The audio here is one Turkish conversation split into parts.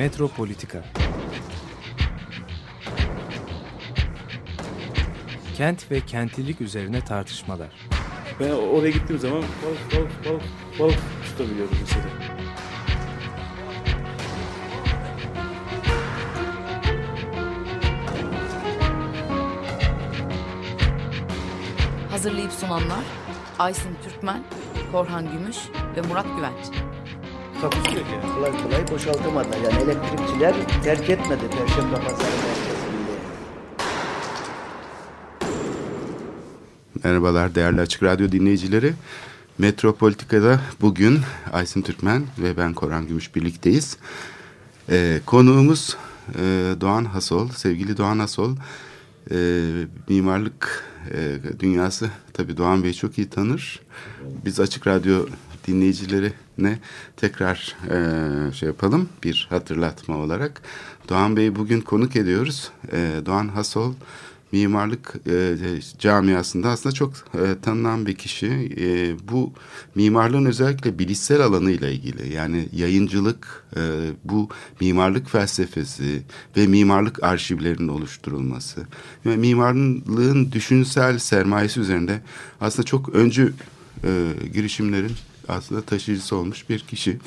Metropolitika Kent ve kentlilik üzerine tartışmalar. Ben oraya gittiğim zaman balık balık balık balık tutabiliyorum mesela. Hazırlayıp sunanlar Aysin Türkmen, Korhan Gümüş ve Murat Güvenç. Takusu yok yani. kolay kolay boşaltamadılar. Yani elektrikçiler terk etmedi Perşembe Pazarı merkezinde. Merhabalar değerli Açık Radyo dinleyicileri. Metropolitika'da bugün Aysin Türkmen ve ben Koran Gümüş birlikteyiz. Ee, konuğumuz e, Doğan Hasol, sevgili Doğan Hasol. E, mimarlık e, dünyası tabii Doğan Bey çok iyi tanır. Biz Açık Radyo dinleyicilerine tekrar e, şey yapalım bir hatırlatma olarak. Doğan Bey'i bugün konuk ediyoruz. E, Doğan Hasol mimarlık e, camiasında aslında çok e, tanınan bir kişi. E, bu mimarlığın özellikle bilişsel alanıyla ilgili yani yayıncılık, e, bu mimarlık felsefesi ve mimarlık arşivlerinin oluşturulması ve mimarlığın düşünsel sermayesi üzerinde aslında çok öncü e, girişimlerin aslında taşıyıcısı olmuş bir kişi.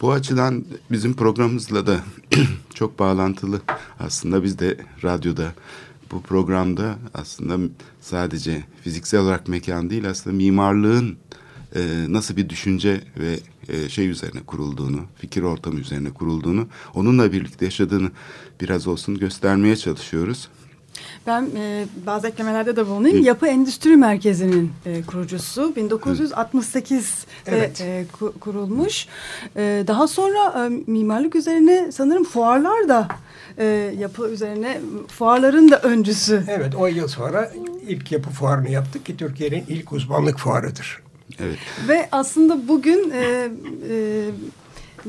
Bu açıdan bizim programımızla da çok bağlantılı aslında biz de radyoda bu programda aslında sadece fiziksel olarak mekan değil aslında mimarlığın e, nasıl bir düşünce ve e, şey üzerine kurulduğunu, fikir ortamı üzerine kurulduğunu, onunla birlikte yaşadığını biraz olsun göstermeye çalışıyoruz. Ben e, bazı eklemelerde de bulunayım. Yapı Endüstri Merkezi'nin e, kurucusu. 1968'de Evet. e, ku- kurulmuş. E, daha sonra e, mimarlık üzerine sanırım fuarlar da e, yapı üzerine fuarların da öncüsü. Evet, 10 yıl sonra ilk yapı fuarını yaptık ki Türkiye'nin ilk uzmanlık fuarıdır. Evet. Ve aslında bugün e, e,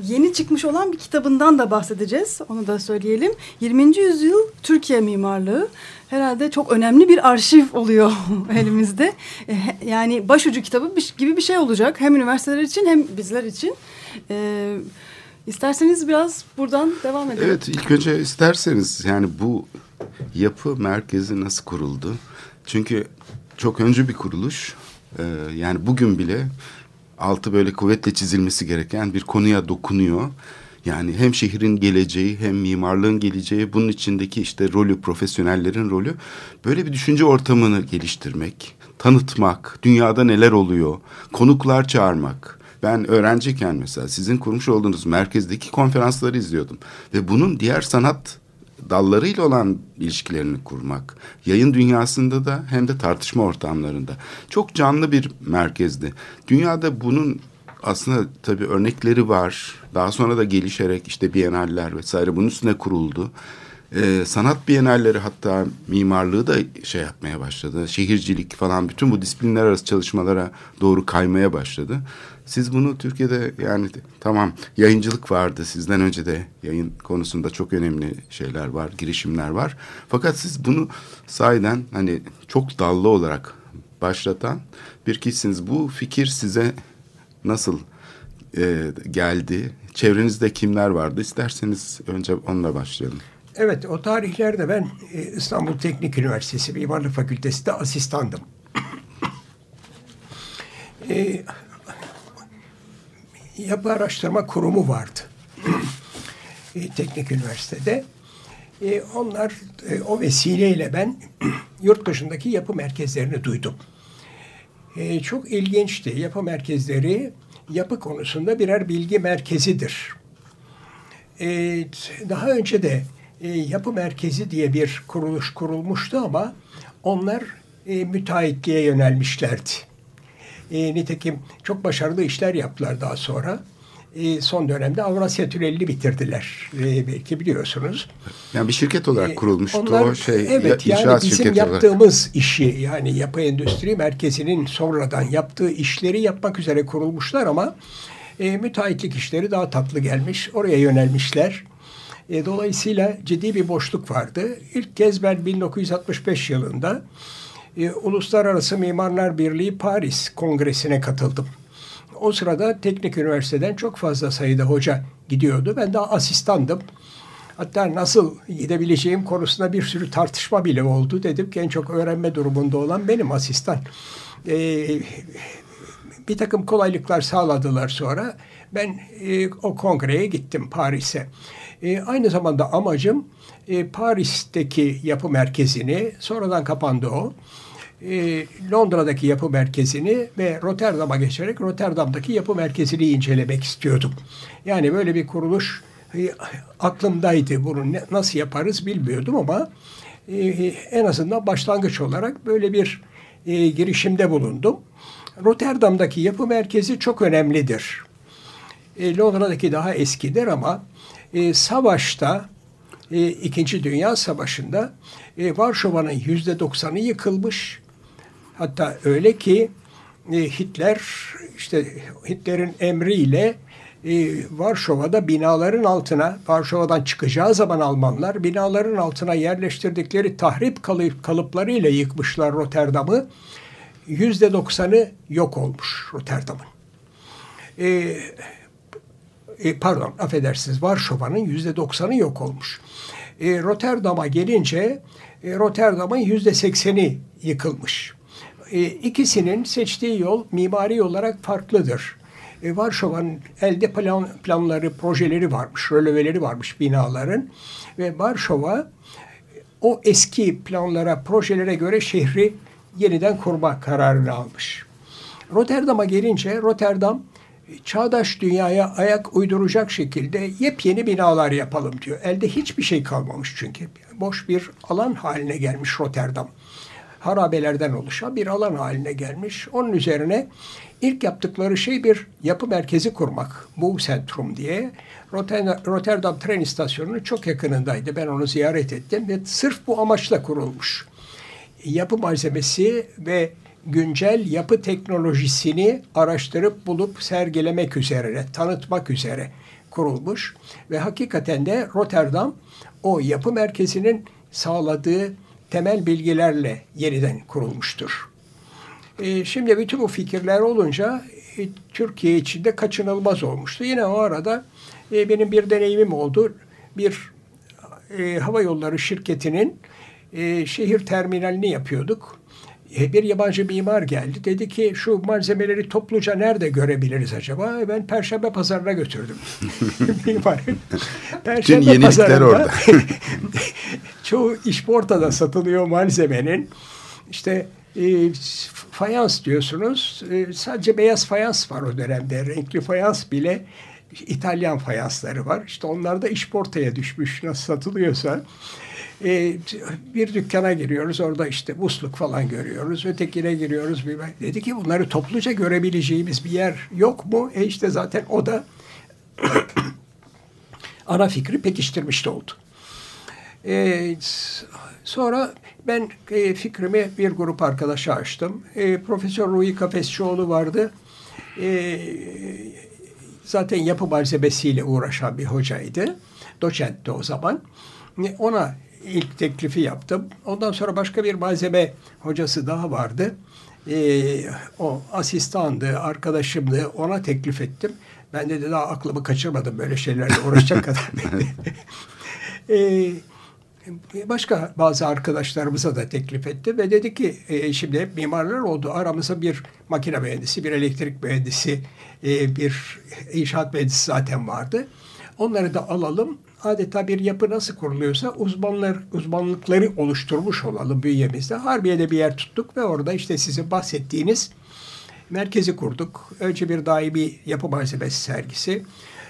yeni çıkmış olan bir kitabından da bahsedeceğiz. Onu da söyleyelim. 20. yüzyıl Türkiye mimarlığı. Herhalde çok önemli bir arşiv oluyor elimizde. E, yani başucu kitabı gibi bir şey olacak. Hem üniversiteler için hem bizler için. E, isterseniz biraz buradan devam edelim. Evet ilk önce isterseniz yani bu yapı merkezi nasıl kuruldu? Çünkü çok öncü bir kuruluş. Ee, yani bugün bile altı böyle kuvvetle çizilmesi gereken bir konuya dokunuyor. Yani hem şehrin geleceği hem mimarlığın geleceği bunun içindeki işte rolü profesyonellerin rolü böyle bir düşünce ortamını geliştirmek, tanıtmak, dünyada neler oluyor, konuklar çağırmak. Ben öğrenciyken mesela sizin kurmuş olduğunuz merkezdeki konferansları izliyordum ve bunun diğer sanat dallarıyla olan ilişkilerini kurmak. Yayın dünyasında da hem de tartışma ortamlarında. Çok canlı bir merkezdi. Dünyada bunun aslında tabii örnekleri var. Daha sonra da gelişerek işte biyenaller vesaire bunun üstüne kuruldu. Ee, sanat bienalleri hatta mimarlığı da şey yapmaya başladı. Şehircilik falan bütün bu disiplinler arası çalışmalara doğru kaymaya başladı. Siz bunu Türkiye'de yani tamam yayıncılık vardı. Sizden önce de yayın konusunda çok önemli şeyler var, girişimler var. Fakat siz bunu sahiden hani çok dallı olarak başlatan bir kişisiniz. Bu fikir size nasıl e, geldi? Çevrenizde kimler vardı? İsterseniz önce onunla başlayalım. Evet, o tarihlerde ben e, İstanbul Teknik Üniversitesi Mimarlık Fakültesi'nde asistandım. E, yapı Araştırma Kurumu vardı. E, Teknik Üniversitede. E, onlar e, o vesileyle ben yurt dışındaki yapı merkezlerini duydum. E, çok ilginçti. Yapı merkezleri yapı konusunda birer bilgi merkezidir. E, daha önce de e, yapı merkezi diye bir kuruluş kurulmuştu ama onlar e, müteahhitliğe yönelmişlerdi. E, nitekim çok başarılı işler yaptılar daha sonra. E, son dönemde Avrasya Tüneli'ni bitirdiler. E, belki biliyorsunuz. Yani bir şirket olarak E, kurulmuştu onlar- o şey Evet ya- yani bizim şirketi olarak. yaptığımız işi yani yapı endüstri merkezinin sonradan yaptığı işleri yapmak üzere kurulmuşlar ama e, müteahhitlik işleri daha tatlı gelmiş. Oraya yönelmişler. E, dolayısıyla ciddi bir boşluk vardı. İlk kez ben 1965 yılında e, Uluslararası Mimarlar Birliği Paris Kongresi'ne katıldım. O sırada teknik üniversiteden çok fazla sayıda hoca gidiyordu. Ben daha asistandım. Hatta nasıl gidebileceğim konusunda bir sürü tartışma bile oldu. Dedim ki en çok öğrenme durumunda olan benim asistan. Ee, bir takım kolaylıklar sağladılar sonra. Ben e, o kongreye gittim Paris'e. E, aynı zamanda amacım e, Paris'teki yapı merkezini, sonradan kapandı o, e, Londra'daki yapı merkezini ve Rotterdam'a geçerek Rotterdam'daki yapı merkezini incelemek istiyordum. Yani böyle bir kuruluş e, aklımdaydı. Bunu ne, nasıl yaparız bilmiyordum ama e, en azından başlangıç olarak böyle bir e, girişimde bulundum. Rotterdam'daki yapı merkezi çok önemlidir. E, Londra'daki daha eskidir ama e, savaşta, e, İkinci Dünya Savaşı'nda e, Varşova'nın yüzde doksanı yıkılmış. Hatta öyle ki e, Hitler, işte Hitler'in emriyle e, Varşova'da binaların altına, Varşova'dan çıkacağı zaman Almanlar binaların altına yerleştirdikleri tahrip kalıp, kalıplarıyla yıkmışlar Rotterdam'ı. Yüzde doksanı yok olmuş Rotterdam'ın. E, e, pardon affedersiniz Varşova'nın yüzde doksanı yok olmuş. E, Rotterdam'a gelince e, Rotterdam'ın yüzde sekseni yıkılmış. E, ikisinin seçtiği yol mimari olarak farklıdır. E, Varşova'nın elde plan, planları, projeleri varmış, röleveleri varmış binaların ve Varşova o eski planlara, projelere göre şehri yeniden kurma kararını almış. Rotterdam'a gelince Rotterdam çağdaş dünyaya ayak uyduracak şekilde yepyeni binalar yapalım diyor. Elde hiçbir şey kalmamış çünkü. Boş bir alan haline gelmiş Rotterdam. Harabelerden oluşan bir alan haline gelmiş. Onun üzerine ilk yaptıkları şey bir yapı merkezi kurmak. Bu Centrum diye. Rotterdam tren istasyonunun çok yakınındaydı. Ben onu ziyaret ettim ve sırf bu amaçla kurulmuş. Yapı malzemesi ve güncel yapı teknolojisini araştırıp bulup sergilemek üzere, tanıtmak üzere kurulmuş ve hakikaten de Rotterdam o yapı merkezinin sağladığı temel bilgilerle yeniden kurulmuştur. E, şimdi bütün bu fikirler olunca e, Türkiye içinde kaçınılmaz olmuştu. Yine o arada e, benim bir deneyimim oldu. Bir e, hava yolları şirketinin e, şehir terminalini yapıyorduk. E, bir yabancı mimar geldi. Dedi ki şu malzemeleri topluca nerede görebiliriz acaba? E, ben Perşembe Pazarı'na götürdüm. Mimarın. Perşembe Tüm yenilikler orada. çoğu işportada satılıyor malzemenin. İşte e, fayans diyorsunuz. E, sadece beyaz fayans var o dönemde. Renkli fayans bile İtalyan fayansları var. İşte onlar da işportaya düşmüş nasıl satılıyorsa. E, bir dükkana giriyoruz orada işte musluk falan görüyoruz. Ötekine giriyoruz. Bir, dedi ki bunları topluca görebileceğimiz bir yer yok mu? E işte zaten o da ana fikri pekiştirmiş oldu. E, sonra ben e, fikrimi bir grup arkadaşa açtım. E, Profesör Rui Kafesçioğlu vardı. E, zaten yapı malzemesiyle uğraşan bir hocaydı. Doçentti o zaman. E, ona ilk teklifi yaptım. Ondan sonra başka bir malzeme hocası daha vardı. Ee, o asistandı, arkadaşımdı. Ona teklif ettim. Ben de daha aklımı kaçırmadım böyle şeylerle uğraşacak kadar. ee, başka bazı arkadaşlarımıza da teklif etti ve dedi ki e, şimdi mimarlar oldu. Aramızda bir makine mühendisi, bir elektrik mühendisi, e, bir inşaat mühendisi zaten vardı. Onları da alalım adeta bir yapı nasıl kuruluyorsa uzmanlar uzmanlıkları oluşturmuş olalım bünyemizde. Harbiye'de bir yer tuttuk ve orada işte sizin bahsettiğiniz merkezi kurduk. Önce bir daimi yapı malzemesi sergisi.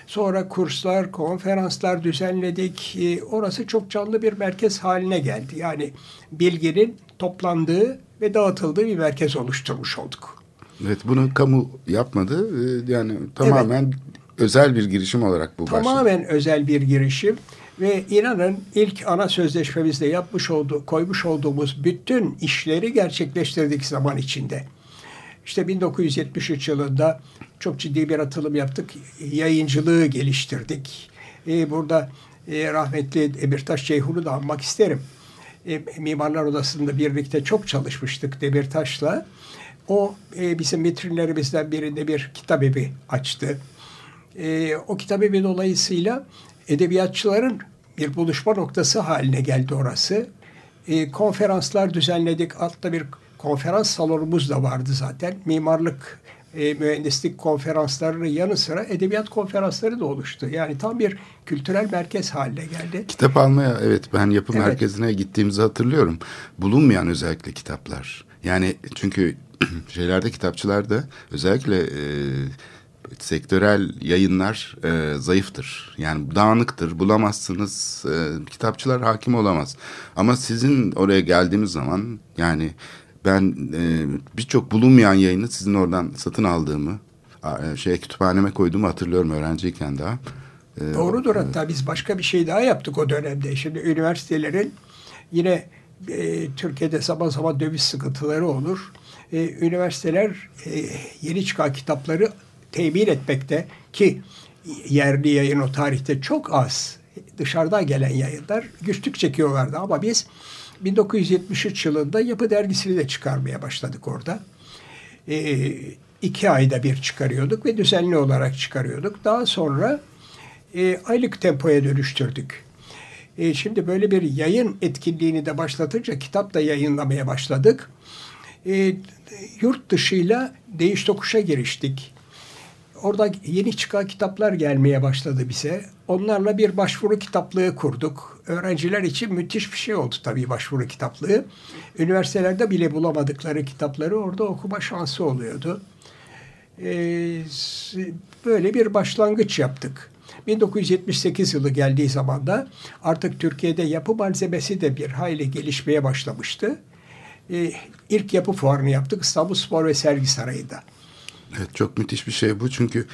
Sonra kurslar, konferanslar düzenledik. Ee, orası çok canlı bir merkez haline geldi. Yani bilginin toplandığı ve dağıtıldığı bir merkez oluşturmuş olduk. Evet bunu kamu yapmadı. Ee, yani tamamen evet özel bir girişim olarak bu başladı. Tamamen özel bir girişim ve inanın ilk ana sözleşmemizde yapmış olduğu, koymuş olduğumuz bütün işleri gerçekleştirdik zaman içinde. İşte 1973 yılında çok ciddi bir atılım yaptık. Yayıncılığı geliştirdik. Ee, burada e, rahmetli Demirtaş Ceyhun'u da anmak isterim. E, Mimarlar Odası'nda birlikte çok çalışmıştık Demirtaş'la. O e, bizim vitrinlerimizden birinde bir kitap evi açtı e, o kitap evi dolayısıyla edebiyatçıların bir buluşma noktası haline geldi orası. E, konferanslar düzenledik. Altta bir konferans salonumuz da vardı zaten. Mimarlık, e, mühendislik konferanslarının yanı sıra edebiyat konferansları da oluştu. Yani tam bir kültürel merkez haline geldi. Kitap almaya evet ben yapı Evet. merkezine gittiğimizi hatırlıyorum. Bulunmayan özellikle kitaplar. Yani çünkü şeylerde kitapçılarda özellikle e, sektörel yayınlar e, zayıftır. Yani dağınıktır. Bulamazsınız. E, kitapçılar hakim olamaz. Ama sizin oraya geldiğimiz zaman yani ben e, birçok bulunmayan yayını sizin oradan satın aldığımı e, şey kütüphaneme koyduğumu hatırlıyorum öğrenciyken daha. E, Doğrudur hatta biz başka bir şey daha yaptık o dönemde. Şimdi üniversitelerin yine e, Türkiye'de zaman zaman döviz sıkıntıları olur. E, üniversiteler e, yeni çıkan kitapları temin etmekte ki yerli yayın o tarihte çok az. Dışarıdan gelen yayınlar güçlük çekiyorlardı ama biz 1973 yılında Yapı Dergisi'ni de çıkarmaya başladık orada. E, iki ayda bir çıkarıyorduk ve düzenli olarak çıkarıyorduk. Daha sonra e, aylık tempoya dönüştürdük. E, şimdi böyle bir yayın etkinliğini de başlatınca kitap da yayınlamaya başladık. E, yurt dışıyla değiş tokuşa giriştik. Orada yeni çıkan kitaplar gelmeye başladı bize. Onlarla bir başvuru kitaplığı kurduk. Öğrenciler için müthiş bir şey oldu tabii başvuru kitaplığı. Üniversitelerde bile bulamadıkları kitapları orada okuma şansı oluyordu. Ee, böyle bir başlangıç yaptık. 1978 yılı geldiği zaman da artık Türkiye'de yapı malzemesi de bir hayli gelişmeye başlamıştı. Ee, ilk yapı fuarını yaptık İstanbul Spor ve Sergi Sarayı'nda. Evet çok müthiş bir şey bu çünkü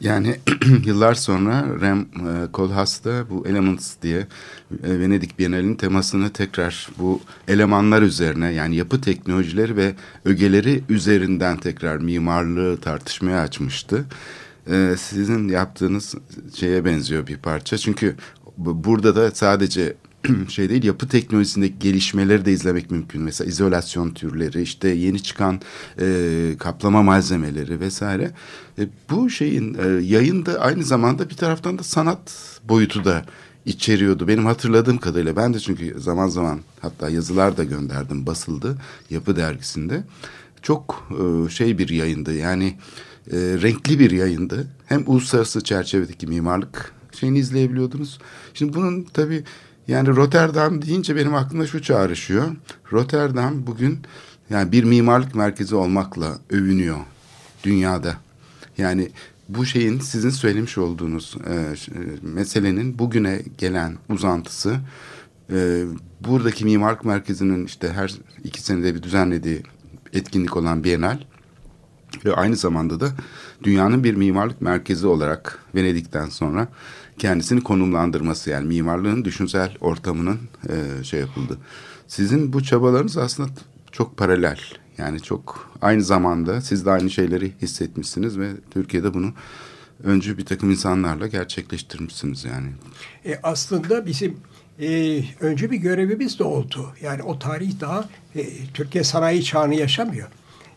yani yıllar sonra Rem e, Koolhaas da bu Elements diye e, Venedik Bienalinin temasını tekrar bu elemanlar üzerine yani yapı teknolojileri ve ögeleri üzerinden tekrar mimarlığı tartışmaya açmıştı. E, sizin yaptığınız şeye benziyor bir parça çünkü bu- burada da sadece şey değil yapı teknolojisindeki gelişmeleri de izlemek mümkün. Mesela izolasyon türleri, işte yeni çıkan e, kaplama malzemeleri vesaire. E, bu şeyin e, yayın da aynı zamanda bir taraftan da sanat boyutu da içeriyordu. Benim hatırladığım kadarıyla ben de çünkü zaman zaman hatta yazılar da gönderdim basıldı Yapı Dergisi'nde. Çok e, şey bir yayındı yani e, renkli bir yayındı. Hem uluslararası çerçevedeki mimarlık şeyini izleyebiliyordunuz. Şimdi bunun tabii yani Rotterdam deyince benim aklıma şu çağrışıyor. Rotterdam bugün yani bir mimarlık merkezi olmakla övünüyor dünyada. Yani bu şeyin sizin söylemiş olduğunuz e, e, meselenin bugüne gelen uzantısı e, buradaki mimarlık merkezinin işte her iki senede bir düzenlediği etkinlik olan Bienal ve aynı zamanda da dünyanın bir mimarlık merkezi olarak Venedik'ten sonra kendisini konumlandırması yani mimarlığın düşünsel ortamının e, şey yapıldı. Sizin bu çabalarınız aslında çok paralel. Yani çok aynı zamanda siz de aynı şeyleri hissetmişsiniz ve Türkiye'de bunu öncü bir takım insanlarla gerçekleştirmişsiniz yani. E, aslında bizim e, önce bir görevimiz de oldu. Yani o tarih daha e, Türkiye sanayi çağını yaşamıyor.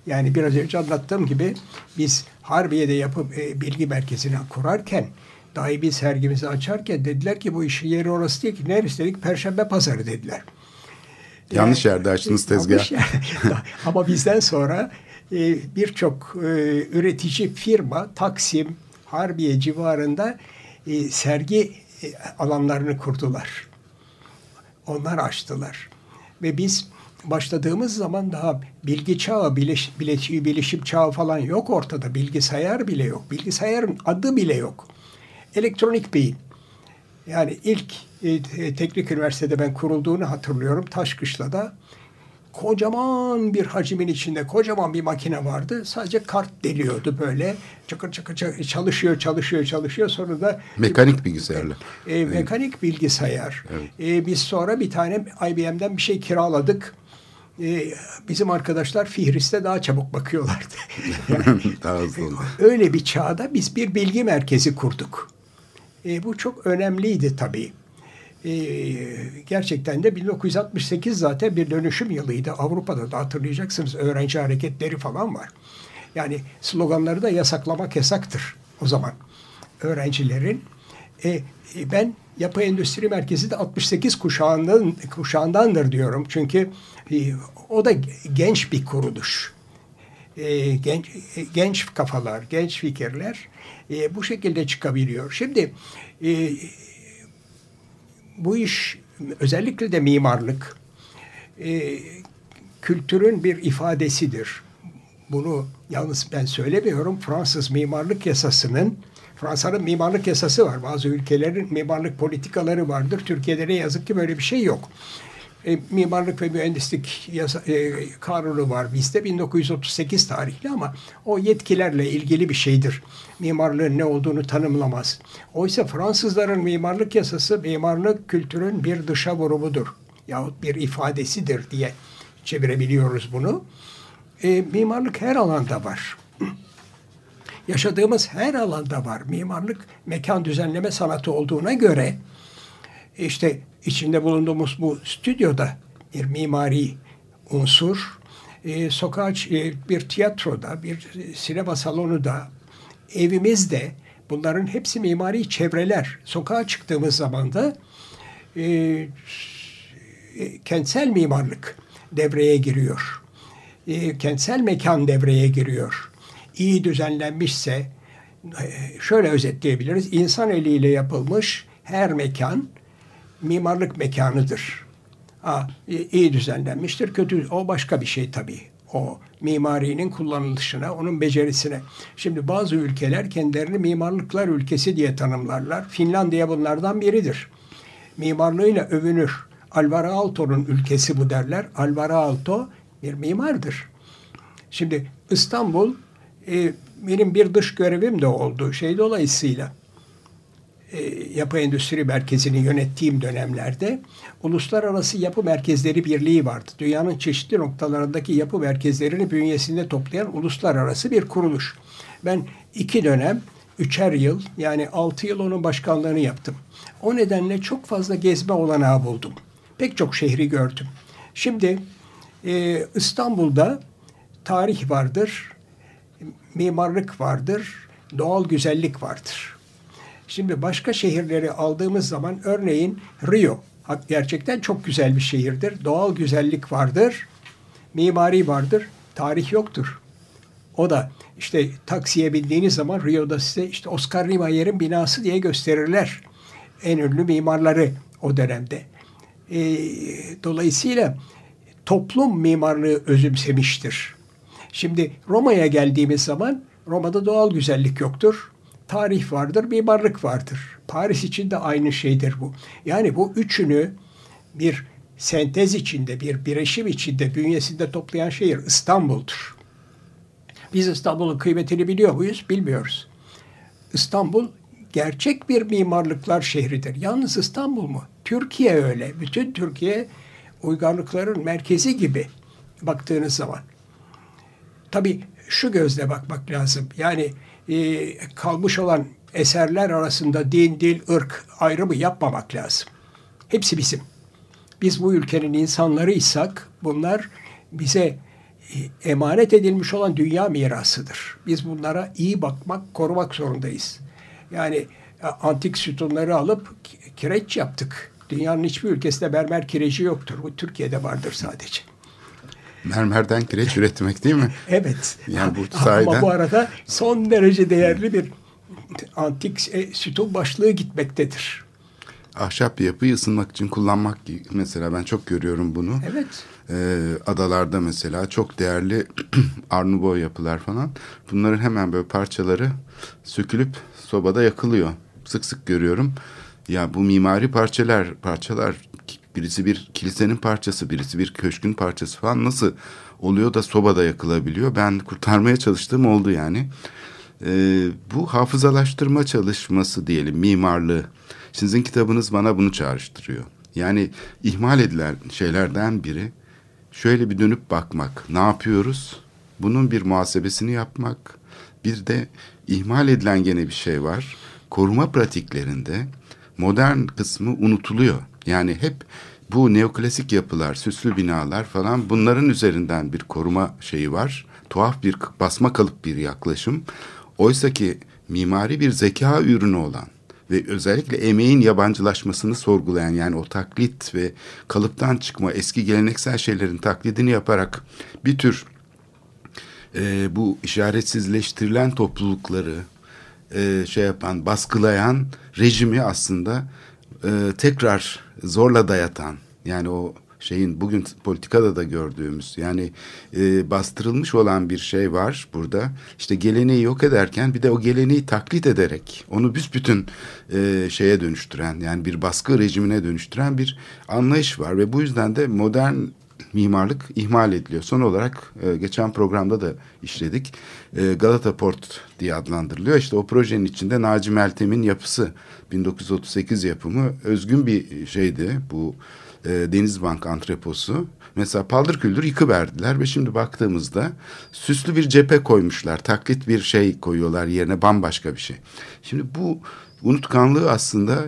Yani biraz önce anlattığım gibi biz Harbiye'de yapıp e, bilgi merkezini kurarken daimi sergimizi açarken dediler ki bu işin yeri orası değil ki neresi dedik Perşembe Pazarı dediler. Yanlış yerde açtınız Yanlış tezgah. Ama bizden sonra e, birçok e, üretici firma Taksim, Harbiye civarında e, sergi e, alanlarını kurdular. Onlar açtılar. Ve biz başladığımız zaman daha bilgi çağı, bileş- bilişim çağı falan yok ortada. Bilgisayar bile yok. Bilgisayarın adı bile yok. Elektronik beyin. Yani ilk e, te- teknik üniversitede ben kurulduğunu hatırlıyorum Taşkışla'da. Kocaman bir hacimin içinde kocaman bir makine vardı. Sadece kart deliyordu böyle. Çakır çakır çakır çalışıyor, çalışıyor, çalışıyor. Sonra da Mekanik bilgisayarla. e, mekanik bilgisayar. E, biz sonra bir tane IBM'den bir şey kiraladık. E, bizim arkadaşlar Fihris'te daha çabuk bakıyorlardı. Yani Daha öyle bir çağda biz bir bilgi merkezi kurduk. E, bu çok önemliydi tabii. E, gerçekten de 1968 zaten bir dönüşüm yılıydı. Avrupa'da da hatırlayacaksınız öğrenci hareketleri falan var. Yani sloganları da yasaklamak yasaktır o zaman. Öğrencilerin E, e, ben Yapı Endüstri Merkezi de 68 kuşağından kuşağındandır diyorum. Çünkü e, o da genç bir kuruluş. E, genç e, genç kafalar, genç fikirler e, bu şekilde çıkabiliyor. Şimdi e, bu iş özellikle de mimarlık e, kültürün bir ifadesidir. Bunu yalnız ben söylemiyorum. Fransız mimarlık yasasının Fransa'nın mimarlık yasası var. Bazı ülkelerin mimarlık politikaları vardır. Türkiye'de ne yazık ki böyle bir şey yok. E, mimarlık ve mühendislik yasa, e, kanunu var bizde 1938 tarihli ama o yetkilerle ilgili bir şeydir. Mimarlığın ne olduğunu tanımlamaz. Oysa Fransızların mimarlık yasası mimarlık kültürün bir dışa vurumudur yahut bir ifadesidir diye çevirebiliyoruz bunu. E, mimarlık her alanda var. Yaşadığımız her alanda var. Mimarlık mekan düzenleme sanatı olduğuna göre işte içinde bulunduğumuz bu stüdyoda bir mimari unsur, e, sokağa e, bir tiyatroda, bir sinema salonu da, evimizde bunların hepsi mimari çevreler. Sokağa çıktığımız zaman da e, e, kentsel mimarlık devreye giriyor. E, kentsel mekan devreye giriyor. İyi düzenlenmişse, e, şöyle özetleyebiliriz. İnsan eliyle yapılmış her mekan mimarlık mekanıdır. Ha, iyi düzenlenmiştir. Kötü o başka bir şey tabii. O mimarinin kullanılışına, onun becerisine. Şimdi bazı ülkeler kendilerini mimarlıklar ülkesi diye tanımlarlar. Finlandiya bunlardan biridir. Mimarlığıyla övünür. Alvaro Aalto'nun ülkesi bu derler. Alvaro Aalto bir mimardır. Şimdi İstanbul e, benim bir dış görevim de oldu. Şey dolayısıyla Yapı Endüstri Merkezi'ni yönettiğim dönemlerde Uluslararası Yapı Merkezleri Birliği vardı. Dünyanın çeşitli noktalarındaki yapı merkezlerini bünyesinde toplayan uluslararası bir kuruluş. Ben iki dönem, üçer yıl yani altı yıl onun başkanlığını yaptım. O nedenle çok fazla gezme olanağı buldum. Pek çok şehri gördüm. Şimdi e, İstanbul'da tarih vardır, mimarlık vardır, doğal güzellik vardır. Şimdi başka şehirleri aldığımız zaman örneğin Rio gerçekten çok güzel bir şehirdir. Doğal güzellik vardır, mimari vardır, tarih yoktur. O da işte taksiye bindiğiniz zaman Rio'da size işte Oscar Niemeyer'in binası diye gösterirler. En ünlü mimarları o dönemde. E, dolayısıyla toplum mimarlığı özümsemiştir. Şimdi Roma'ya geldiğimiz zaman Roma'da doğal güzellik yoktur tarih vardır, mimarlık vardır. Paris için de aynı şeydir bu. Yani bu üçünü bir sentez içinde, bir bireşim içinde, bünyesinde toplayan şehir İstanbul'dur. Biz İstanbul'un kıymetini biliyor muyuz? Bilmiyoruz. İstanbul gerçek bir mimarlıklar şehridir. Yalnız İstanbul mu? Türkiye öyle. Bütün Türkiye uygarlıkların merkezi gibi baktığınız zaman. Tabii şu gözle bakmak lazım. Yani e, kalmış olan eserler arasında din, dil, ırk ayrımı yapmamak lazım. Hepsi bizim. Biz bu ülkenin insanlarıysak bunlar bize e, emanet edilmiş olan dünya mirasıdır. Biz bunlara iyi bakmak, korumak zorundayız. Yani e, antik sütunları alıp kireç yaptık. Dünyanın hiçbir ülkesinde mermer kireci yoktur. Bu Türkiye'de vardır sadece mermerden kireç üretmek değil mi? Evet. Yani bu sayeden... Ama bu arada son derece değerli bir antik e, sütun başlığı gitmektedir. Ahşap yapıyı ısınmak için kullanmak mesela ben çok görüyorum bunu. Evet. Ee, adalarda mesela çok değerli arnubo yapılar falan. Bunların hemen böyle parçaları sökülüp sobada yakılıyor. Sık sık görüyorum. Ya bu mimari parçalar parçalar birisi bir kilisenin parçası, birisi bir köşkün parçası falan nasıl oluyor da sobada yakılabiliyor? Ben kurtarmaya çalıştığım oldu yani. Ee, bu hafızalaştırma çalışması diyelim, mimarlığı. Sizin kitabınız bana bunu çağrıştırıyor. Yani ihmal edilen şeylerden biri şöyle bir dönüp bakmak. Ne yapıyoruz? Bunun bir muhasebesini yapmak. Bir de ihmal edilen gene bir şey var. Koruma pratiklerinde modern kısmı unutuluyor. Yani hep bu neoklasik yapılar, süslü binalar falan bunların üzerinden bir koruma şeyi var. Tuhaf bir basma kalıp bir yaklaşım. Oysa ki mimari bir zeka ürünü olan ve özellikle emeğin yabancılaşmasını sorgulayan yani o taklit ve kalıptan çıkma eski geleneksel şeylerin taklidini yaparak bir tür e, bu işaretsizleştirilen toplulukları e, şey yapan, baskılayan rejimi aslında e, tekrar zorla dayatan yani o şeyin bugün politikada da gördüğümüz yani e, bastırılmış olan bir şey var burada. İşte geleneği yok ederken bir de o geleneği taklit ederek onu büsbütün e, şeye dönüştüren yani bir baskı rejimine dönüştüren bir anlayış var ve bu yüzden de modern mimarlık ihmal ediliyor. Son olarak e, geçen programda da işledik. E, Galata Port diye adlandırılıyor. İşte o projenin içinde Naci Meltem'in yapısı 1938 yapımı özgün bir şeydi bu e, Denizbank antreposu. Mesela paldır küldür yıkıverdiler ve şimdi baktığımızda süslü bir cephe koymuşlar. Taklit bir şey koyuyorlar yerine bambaşka bir şey. Şimdi bu unutkanlığı aslında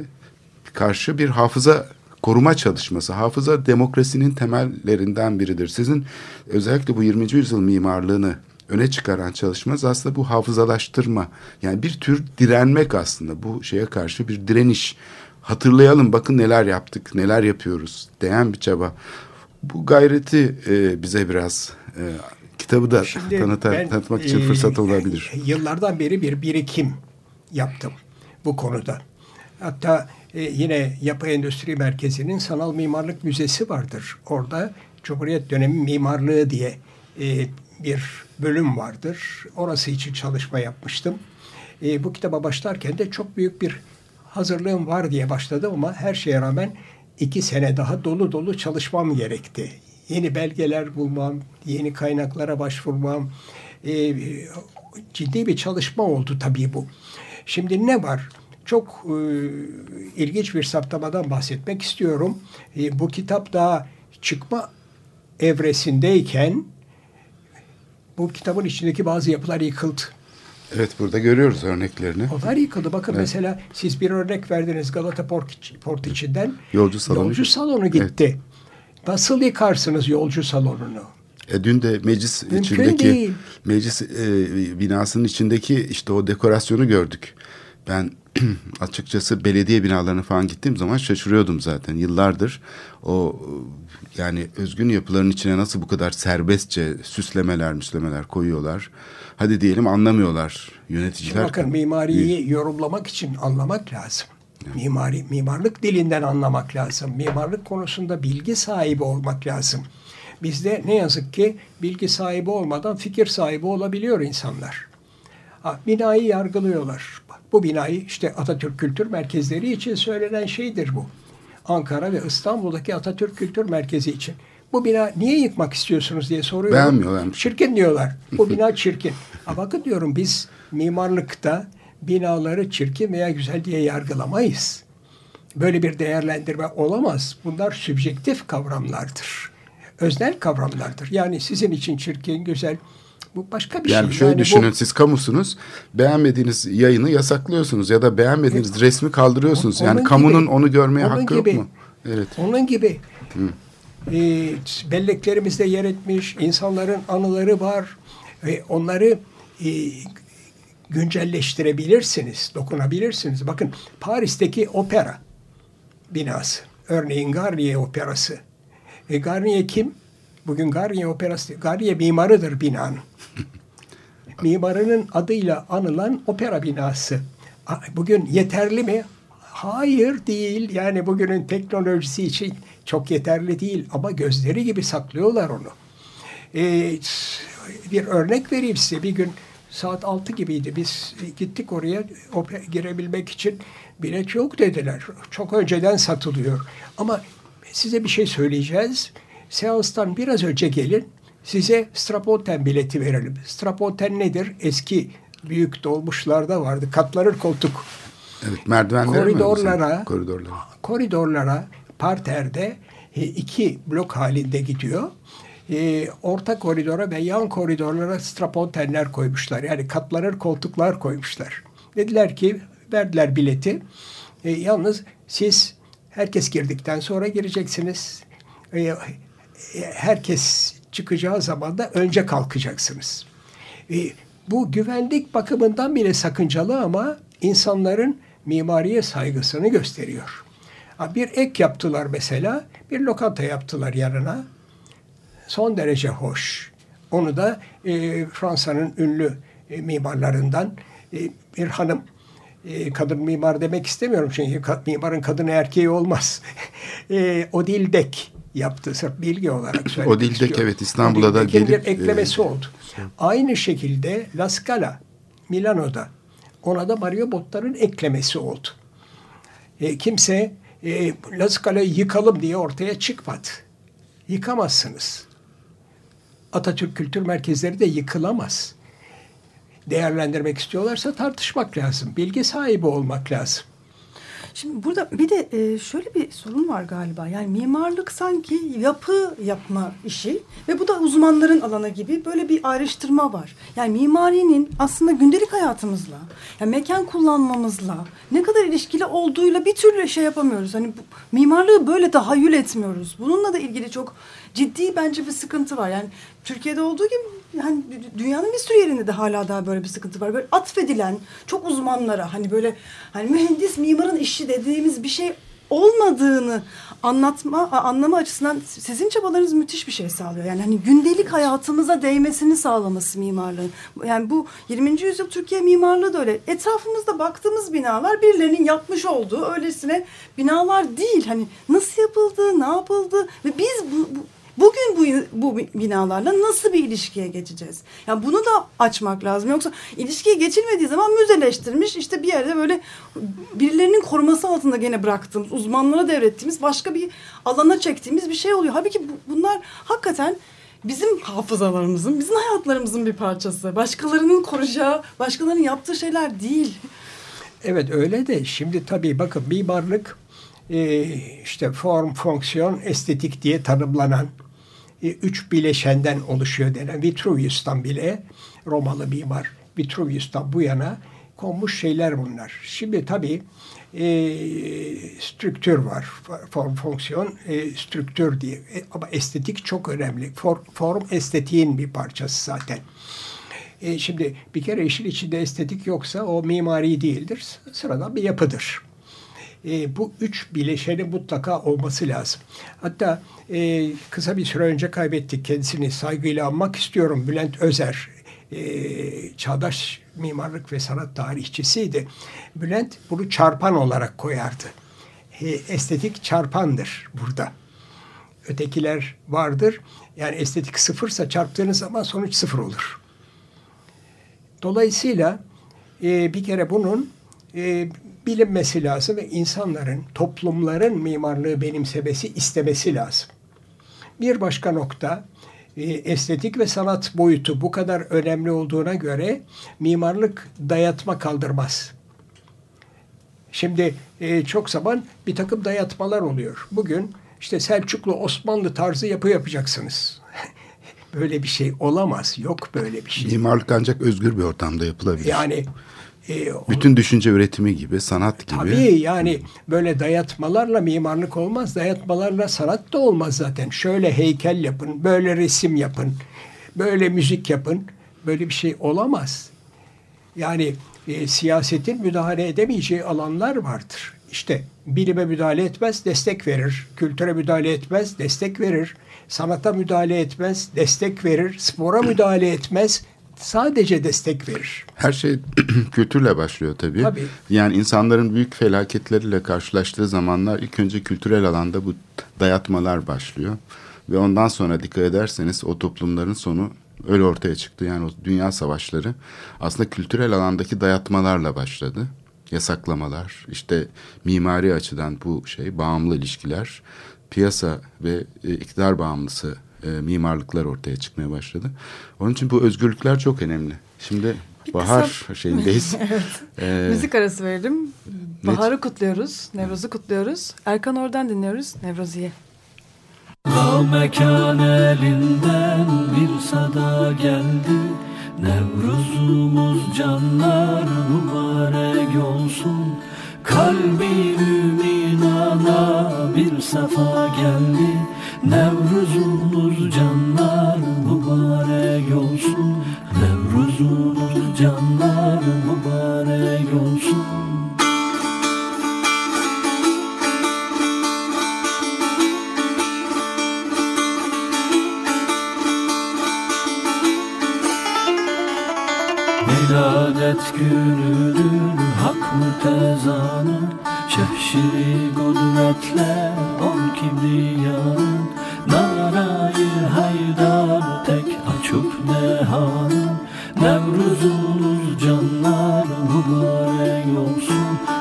karşı bir hafıza koruma çalışması, hafıza demokrasinin temellerinden biridir. Sizin özellikle bu 20. yüzyıl mimarlığını öne çıkaran çalışmanız aslında bu hafızalaştırma. Yani bir tür direnmek aslında bu şeye karşı bir direniş. Hatırlayalım bakın neler yaptık, neler yapıyoruz diyen bir çaba. Bu gayreti e, bize biraz e, kitabı da Şimdi tanıta, ben, tanıtmak için e, fırsat olabilir. Yıllardan beri bir birikim yaptım bu konuda. Hatta e, yine Yapı Endüstri Merkezi'nin Sanal Mimarlık Müzesi vardır. Orada Cumhuriyet Dönemi Mimarlığı diye e, bir bölüm vardır. Orası için çalışma yapmıştım. E, bu kitaba başlarken de çok büyük bir hazırlığım var diye başladım ama her şeye rağmen iki sene daha dolu dolu çalışmam gerekti. Yeni belgeler bulmam, yeni kaynaklara başvurmam, e, ciddi bir çalışma oldu tabii bu. Şimdi ne var? Çok e, ilginç bir saptamadan bahsetmek istiyorum. E, bu kitap daha çıkma evresindeyken bu kitabın içindeki bazı yapılar yıkıldı. Evet burada görüyoruz örneklerini. Onlar yıkıldı. Bakın mesela siz bir örnek verdiniz Galata Port, Port içinden. Yolcu salonu. Yolcu salonu gitti. Nasıl yıkarsınız yolcu salonunu? E, dün de meclis Mümkün içindeki değil. meclis e, binasının içindeki işte o dekorasyonu gördük. Ben açıkçası belediye binalarına falan gittiğim zaman şaşırıyordum zaten. Yıllardır o yani özgün yapıların içine nasıl bu kadar serbestçe süslemeler, müslemeler koyuyorlar. Hadi diyelim anlamıyorlar yöneticiler. Bakın mimariyi yorumlamak için anlamak lazım. Mimari, mimarlık dilinden anlamak lazım. Mimarlık konusunda bilgi sahibi olmak lazım. Bizde ne yazık ki bilgi sahibi olmadan fikir sahibi olabiliyor insanlar. Ha, binayı yargılıyorlar. Bu binayı işte Atatürk Kültür Merkezleri için söylenen şeydir bu. Ankara ve İstanbul'daki Atatürk Kültür Merkezi için. Bu bina niye yıkmak istiyorsunuz diye soruyorum. Beğenmiyorlar. Çirkin diyorlar. Bu bina çirkin. Ha bakın diyorum biz mimarlıkta binaları çirkin veya güzel diye yargılamayız. Böyle bir değerlendirme olamaz. Bunlar sübjektif kavramlardır. Öznel kavramlardır. Yani sizin için çirkin, güzel bu başka bir yani şey. şöyle yani düşünün bu, siz kamusunuz beğenmediğiniz yayını yasaklıyorsunuz ya da beğenmediğiniz resmi kaldırıyorsunuz. Onun yani gibi- kamunun onu görmeye onun hakkı gibi. yok mu? Evet. Onun gibi e, belleklerimizde yer etmiş insanların anıları var ve onları e, güncelleştirebilirsiniz, dokunabilirsiniz. Bakın Paris'teki opera binası, örneğin Garnier Operası. E, Garnier kim? Bugün Garnier Operası, Garnier mimarıdır binanın. Mimarının adıyla anılan opera binası. Bugün yeterli mi? Hayır değil. Yani bugünün teknolojisi için çok yeterli değil ama gözleri gibi saklıyorlar onu. Ee, bir örnek vereyim size. Bir gün saat 6 gibiydi. Biz gittik oraya girebilmek için bilet yok dediler. Çok önceden satılıyor. Ama size bir şey söyleyeceğiz. Seanstan biraz önce gelin. Size Straponten bileti verelim. Straponten nedir? Eski büyük dolmuşlarda vardı. Katlanır koltuk. Evet merdivenler mi? Koridorlara, Koridorlara. koridorlara parterde e, iki blok halinde gidiyor. E, orta koridora ve yan koridorlara strapontenler koymuşlar. Yani katlanır koltuklar koymuşlar. Dediler ki verdiler bileti. E, yalnız siz herkes girdikten sonra gireceksiniz. E, herkes çıkacağı zaman da önce kalkacaksınız. E, bu güvenlik bakımından bile sakıncalı ama insanların mimariye saygısını gösteriyor. Bir ek yaptılar mesela, bir lokanta yaptılar yanına. Son derece hoş. Onu da e, Fransa'nın ünlü e, mimarlarından e, bir hanım, e, kadın mimar demek istemiyorum çünkü ka- mimarın kadın erkeği olmaz. e, Odile yaptı sırf bilgi olarak söylemek Odile Dek, istiyorum. evet, İstanbul'a da gelip, eklemesi e, oldu. Aynı şekilde La Scala Milano'da ona da Mario Botta'nın eklemesi oldu. E, kimse e, La Scala'yı yıkalım diye ortaya çıkmadı. Yıkamazsınız. Atatürk Kültür Merkezleri de yıkılamaz. Değerlendirmek istiyorlarsa tartışmak lazım. Bilgi sahibi olmak lazım. Şimdi burada bir de e, şöyle bir sorun var galiba. Yani mimarlık sanki yapı yapma işi ve bu da uzmanların alanı gibi böyle bir ayrıştırma var. Yani mimarinin aslında gündelik hayatımızla, yani mekan kullanmamızla ne kadar ilişkili olduğuyla bir türlü şey yapamıyoruz. Hani bu, mimarlığı böyle tahayyül etmiyoruz. Bununla da ilgili çok ciddi bence bir sıkıntı var. Yani Türkiye'de olduğu gibi yani dünyanın bir sürü yerinde de hala daha böyle bir sıkıntı var. Böyle atfedilen çok uzmanlara hani böyle hani mühendis mimarın işi dediğimiz bir şey olmadığını anlatma anlama açısından sizin çabalarınız müthiş bir şey sağlıyor. Yani hani gündelik hayatımıza değmesini sağlaması mimarlığın. Yani bu 20. yüzyıl Türkiye mimarlığı da öyle. Etrafımızda baktığımız binalar birilerinin yapmış olduğu öylesine binalar değil. Hani nasıl yapıldı, ne yapıldı ve biz bu, bu Bugün bu, bu binalarla nasıl bir ilişkiye geçeceğiz? Yani bunu da açmak lazım. Yoksa ilişkiye geçilmediği zaman müzeleştirmiş işte bir yerde böyle birilerinin koruması altında gene bıraktığımız, uzmanlara devrettiğimiz başka bir alana çektiğimiz bir şey oluyor. Halbuki bu, bunlar hakikaten bizim hafızalarımızın, bizim hayatlarımızın bir parçası. Başkalarının koruyacağı, başkalarının yaptığı şeyler değil. Evet öyle de şimdi tabii bakın mimarlık e, işte form, fonksiyon, estetik diye tanımlanan üç bileşenden oluşuyor denen Vitruvius'tan bile Romalı mimar Vitruvius'tan bu yana konmuş şeyler bunlar. Şimdi tabii e, strüktür var. Form, fonksiyon, e, strüktür diye. E, ama estetik çok önemli. For, form estetiğin bir parçası zaten. E, şimdi bir kere işin içinde estetik yoksa o mimari değildir. Sıradan bir yapıdır. E, bu üç bileşenin mutlaka olması lazım. Hatta e, kısa bir süre önce kaybettik kendisini saygıyla anmak istiyorum. Bülent Özer e, çağdaş mimarlık ve sanat tarihçisiydi. Bülent bunu çarpan olarak koyardı. E, estetik çarpandır burada. Ötekiler vardır. Yani estetik sıfırsa çarptığınız zaman sonuç sıfır olur. Dolayısıyla e, bir kere bunun e, bilinmesi lazım ve insanların, toplumların mimarlığı benimsemesi, istemesi lazım. Bir başka nokta, e, estetik ve sanat boyutu bu kadar önemli olduğuna göre mimarlık dayatma kaldırmaz. Şimdi e, çok zaman bir takım dayatmalar oluyor. Bugün işte Selçuklu Osmanlı tarzı yapı yapacaksınız. böyle bir şey olamaz. Yok böyle bir şey. Mimarlık ancak özgür bir ortamda yapılabilir. Yani e, bütün düşünce üretimi gibi, sanat gibi. Tabii yani böyle dayatmalarla mimarlık olmaz. Dayatmalarla sanat da olmaz zaten. Şöyle heykel yapın, böyle resim yapın, böyle müzik yapın. Böyle bir şey olamaz. Yani e, siyasetin müdahale edemeyeceği alanlar vardır. İşte bilime müdahale etmez, destek verir. Kültüre müdahale etmez, destek verir. Sanata müdahale etmez, destek verir. Spora müdahale etmez, sadece destek verir. Her şey kültürle başlıyor tabii. tabii. Yani insanların büyük felaketleriyle karşılaştığı zamanlar ilk önce kültürel alanda bu dayatmalar başlıyor. Ve ondan sonra dikkat ederseniz o toplumların sonu öyle ortaya çıktı. Yani o dünya savaşları aslında kültürel alandaki dayatmalarla başladı. Yasaklamalar, işte mimari açıdan bu şey, bağımlı ilişkiler, piyasa ve e, iktidar bağımlısı e, mimarlıklar ortaya çıkmaya başladı. Onun için bu özgürlükler çok önemli. Şimdi Bir bahar kısa- şeyindeyiz. evet. Ee, Müzik arası verelim. Baharı kutluyoruz. Nevruz'u kutluyoruz. Erkan oradan dinliyoruz. Nevrozi'ye. La mekan elinden bir sada geldi Nevruzumuz canlar mübarek olsun Kalbi müminana bir safa geldi Nevruzunuz canlar mübarek olsun. Nevruzunuz canlar mübarek olsun. Viladet günüdür hak mutezanın Şehşiri kudretle on kibriyanın Narayı haydar tek açıp dehanın Nevruzunuz canlar mübarek olsun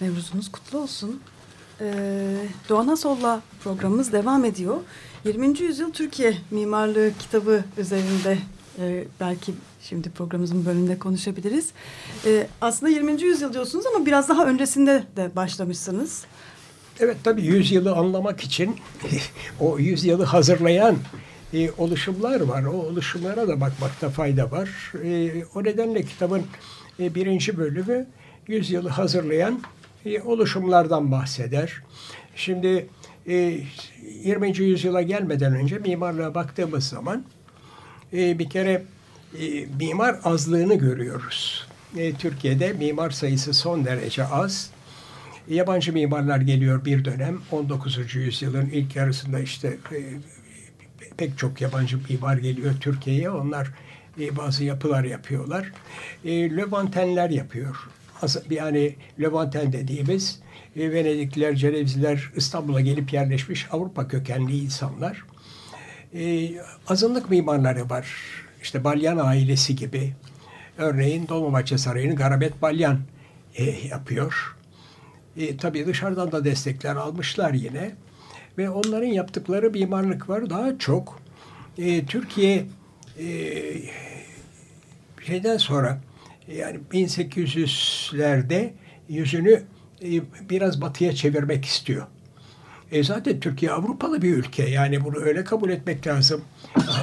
Nevruzunuz kutlu olsun. Ee, Doğan Asol'la programımız devam ediyor. 20. Yüzyıl Türkiye Mimarlığı kitabı üzerinde e, belki şimdi programımızın bölümünde konuşabiliriz. Ee, aslında 20. yüzyıl diyorsunuz ama biraz daha öncesinde de başlamışsınız. Evet tabii yüzyılı anlamak için o yüzyılı hazırlayan e, oluşumlar var. O oluşumlara da bakmakta fayda var. E, o nedenle kitabın e, birinci bölümü yüzyılı hazırlayan e, oluşumlardan bahseder. Şimdi e, 20. yüzyıla gelmeden önce mimarlığa baktığımız zaman e, bir kere e, mimar azlığını görüyoruz. E, Türkiye'de mimar sayısı son derece az. Yabancı mimarlar geliyor bir dönem. 19. yüzyılın ilk yarısında işte e, pek çok yabancı mimar geliyor Türkiye'ye. Onlar e, bazı yapılar yapıyorlar. E, yapıyor. Yani Levanten dediğimiz e, Venedikliler, Cenevizliler İstanbul'a gelip yerleşmiş Avrupa kökenli insanlar. E, azınlık mimarları var. İşte Balyan ailesi gibi. Örneğin Dolmabahçe Sarayı'nı Garabet Balyan e, yapıyor. E, tabii dışarıdan da destekler almışlar yine. Ve onların yaptıkları mimarlık var. Daha çok e, Türkiye e, şeyden sonra yani 1800'lerde yüzünü e, biraz batıya çevirmek istiyor. E zaten Türkiye Avrupalı bir ülke. Yani bunu öyle kabul etmek lazım.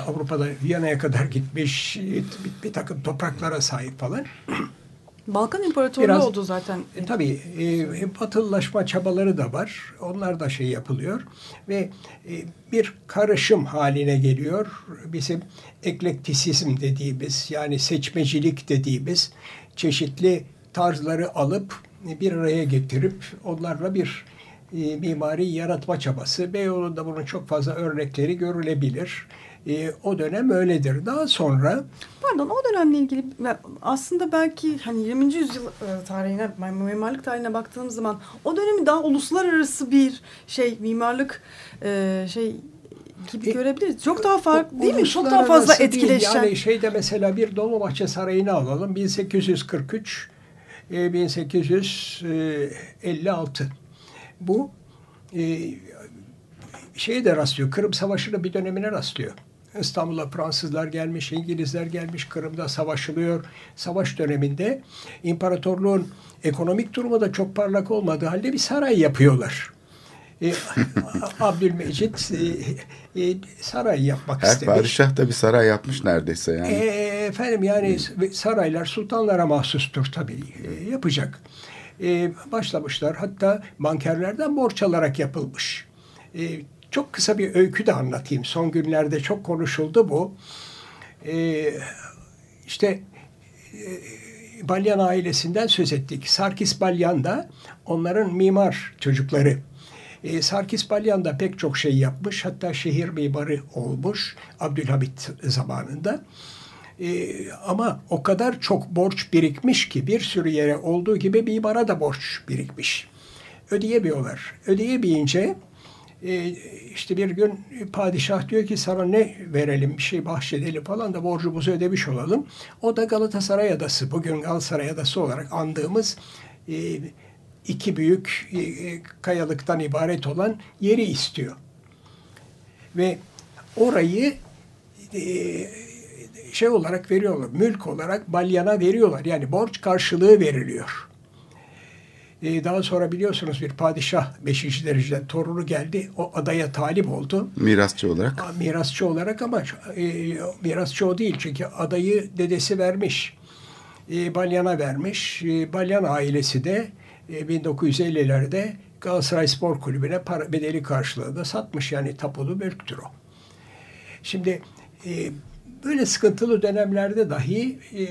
Avrupa'da Viyana'ya kadar gitmiş, bir, bir takım topraklara sahip falan. Balkan İmparatorluğu Biraz- oldu zaten. E, tabii e, batılılaşma çabaları da var. Onlar da şey yapılıyor ve e, bir karışım haline geliyor. Bizim eklektisizm dediğimiz yani seçmecilik dediğimiz çeşitli tarzları alıp bir araya getirip onlarla bir e, mimari yaratma çabası. Beyoğlu'nda bunun çok fazla örnekleri görülebilir. E, o dönem öyledir. Daha sonra Pardon o dönemle ilgili aslında belki hani 20. yüzyıl e, tarihine, mimarlık tarihine baktığımız zaman o dönemi daha uluslararası bir şey mimarlık e, şey gibi E, görebiliriz. Çok daha farklı değil mi? Çok daha fazla değil. etkileşen. Yani şeyde mesela bir Dolmabahçe Sarayı'nı alalım. 1843 e, 1856. Bu e, şeye de rastlıyor. Kırım Savaşı'nın bir dönemine rastlıyor. İstanbul'a Fransızlar gelmiş, İngilizler gelmiş, Kırım'da savaşılıyor. Savaş döneminde imparatorluğun ekonomik durumu da çok parlak olmadığı halde bir saray yapıyorlar. E, Abdülmecit e, e, saray yapmak Her istemiş. padişah da bir saray yapmış neredeyse yani. E, efendim yani saraylar sultanlara mahsustur tabii e, yapacak. E, başlamışlar hatta bankerlerden borç alarak yapılmış. E, çok kısa bir öykü de anlatayım. Son günlerde çok konuşuldu bu. Ee, işte e, Balyan ailesinden söz ettik. Sarkis Balyan da onların mimar çocukları. E, Sarkis Balyan da pek çok şey yapmış. Hatta şehir mimarı olmuş Abdülhamit zamanında. E, ama o kadar çok borç birikmiş ki bir sürü yere olduğu gibi mimara da borç birikmiş. Ödeyemiyorlar. Ödeyemeyince işte bir gün padişah diyor ki sana ne verelim bir şey bahşedelim falan da borcumuzu ödemiş olalım. O da Galatasaray Adası bugün Galatasaray Adası olarak andığımız e, iki büyük e, kayalıktan ibaret olan yeri istiyor. Ve orayı e, şey olarak veriyorlar, mülk olarak balyana veriyorlar. Yani borç karşılığı veriliyor. E, daha sonra biliyorsunuz bir padişah 5. dereceden torunu geldi. O adaya talip oldu. Mirasçı olarak. Mirasçı olarak ama e, mirasçı o değil. Çünkü adayı dedesi vermiş. E, Balyan'a vermiş. E, Balyan ailesi de e, 1950'lerde Galatasaray Spor Kulübü'ne para, bedeli karşılığında satmış. Yani tapulu mülktür o. Şimdi e, böyle sıkıntılı dönemlerde dahi e,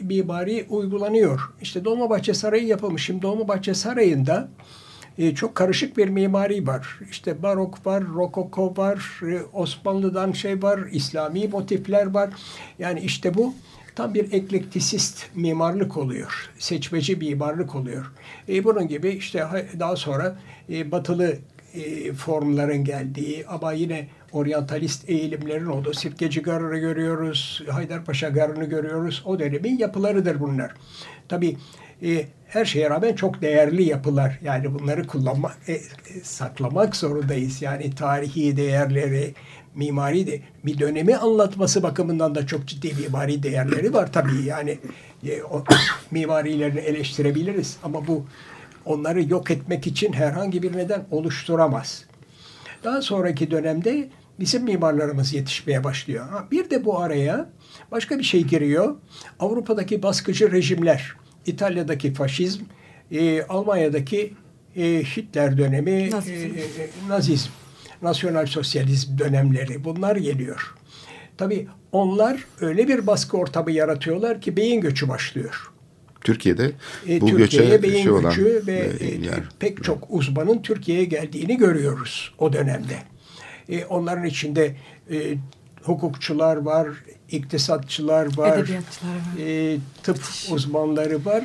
mimari uygulanıyor. İşte Dolmabahçe Sarayı yapılmış. Şimdi Dolmabahçe Sarayı'nda e, çok karışık bir mimari var. İşte barok var, rokoko var, e, Osmanlı'dan şey var, İslami motifler var. Yani işte bu tam bir eklektisist mimarlık oluyor. Seçmeci mimarlık oluyor. E, bunun gibi işte daha sonra e, batılı e, formların geldiği ama yine oryantalist eğilimlerin olduğu Sirkeci Garı'nı görüyoruz, Haydarpaşa Garı'nı görüyoruz. O dönemin yapılarıdır bunlar. Tabi e, her şeye rağmen çok değerli yapılar. Yani bunları kullanmak, e, e, saklamak zorundayız. Yani tarihi değerleri, mimari de bir dönemi anlatması bakımından da çok ciddi mimari değerleri var tabii. Yani e, o mimarilerini eleştirebiliriz ama bu onları yok etmek için herhangi bir neden oluşturamaz. Daha sonraki dönemde bizim mimarlarımız yetişmeye başlıyor. Ha, bir de bu araya başka bir şey giriyor. Avrupa'daki baskıcı rejimler, İtalya'daki faşizm, e, Almanya'daki e, Hitler dönemi, nazizm. E, e, nazizm, nasyonal sosyalizm dönemleri bunlar geliyor. Tabii onlar öyle bir baskı ortamı yaratıyorlar ki beyin göçü başlıyor. Türkiye'de e, bu göçe beyin şey olan göçü ve e, yer. pek çok uzmanın Türkiye'ye geldiğini görüyoruz o dönemde. E, onların içinde e, hukukçular var, iktisatçılar var, edebiyatçılar var. E, tıp uzmanları var.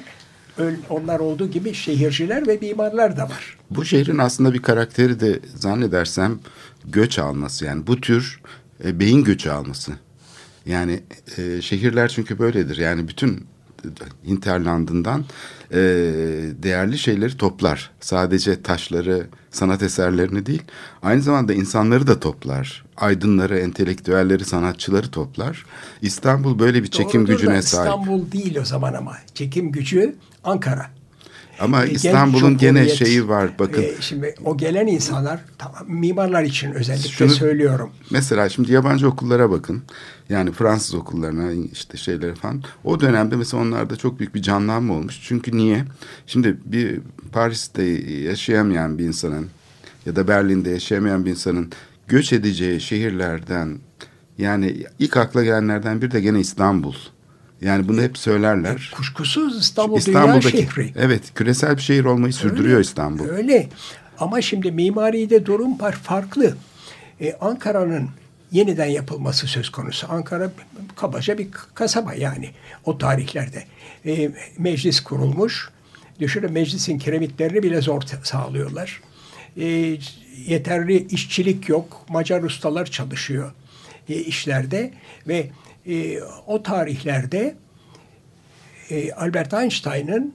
Onlar olduğu gibi şehirciler ve mimarlar da var. Bu şehrin aslında bir karakteri de zannedersem göç alması. Yani bu tür e, beyin göçü alması. Yani e, şehirler çünkü böyledir. Yani bütün hinterlandından e, değerli şeyleri toplar. Sadece taşları, sanat eserlerini değil, aynı zamanda insanları da toplar. Aydınları, entelektüelleri, sanatçıları toplar. İstanbul böyle bir çekim Doğrudur gücüne da sahip. İstanbul değil o zaman ama. Çekim gücü Ankara. Ama E, İstanbul'un gene şeyi var. Bakın e, şimdi o gelen insanlar tamam mimarlar için özellikle Şunu- söylüyorum. Mesela şimdi yabancı okullara bakın. Yani Fransız okullarına işte şeylere falan. O dönemde mesela onlarda çok büyük bir canlanma olmuş. Çünkü niye? Şimdi bir Paris'te yaşayamayan bir insanın ya da Berlin'de yaşayamayan bir insanın göç edeceği şehirlerden yani ilk akla gelenlerden bir de gene İstanbul. Yani bunu hep söylerler. Kuşkusuz İstanbul İstanbul'daki dünya şehri. evet küresel bir şehir olmayı sürdürüyor Öyle, İstanbul. Öyle. Ama şimdi mimaride durum farklı. Ee, Ankara'nın yeniden yapılması söz konusu. Ankara kabaca bir kasaba yani o tarihlerde. Ee, meclis kurulmuş. Düşünün meclisin kiremitlerini bile zor sağlıyorlar. Ee, yeterli işçilik yok. Macar ustalar çalışıyor e, işlerde ve e, o tarihlerde e, Albert Einstein'ın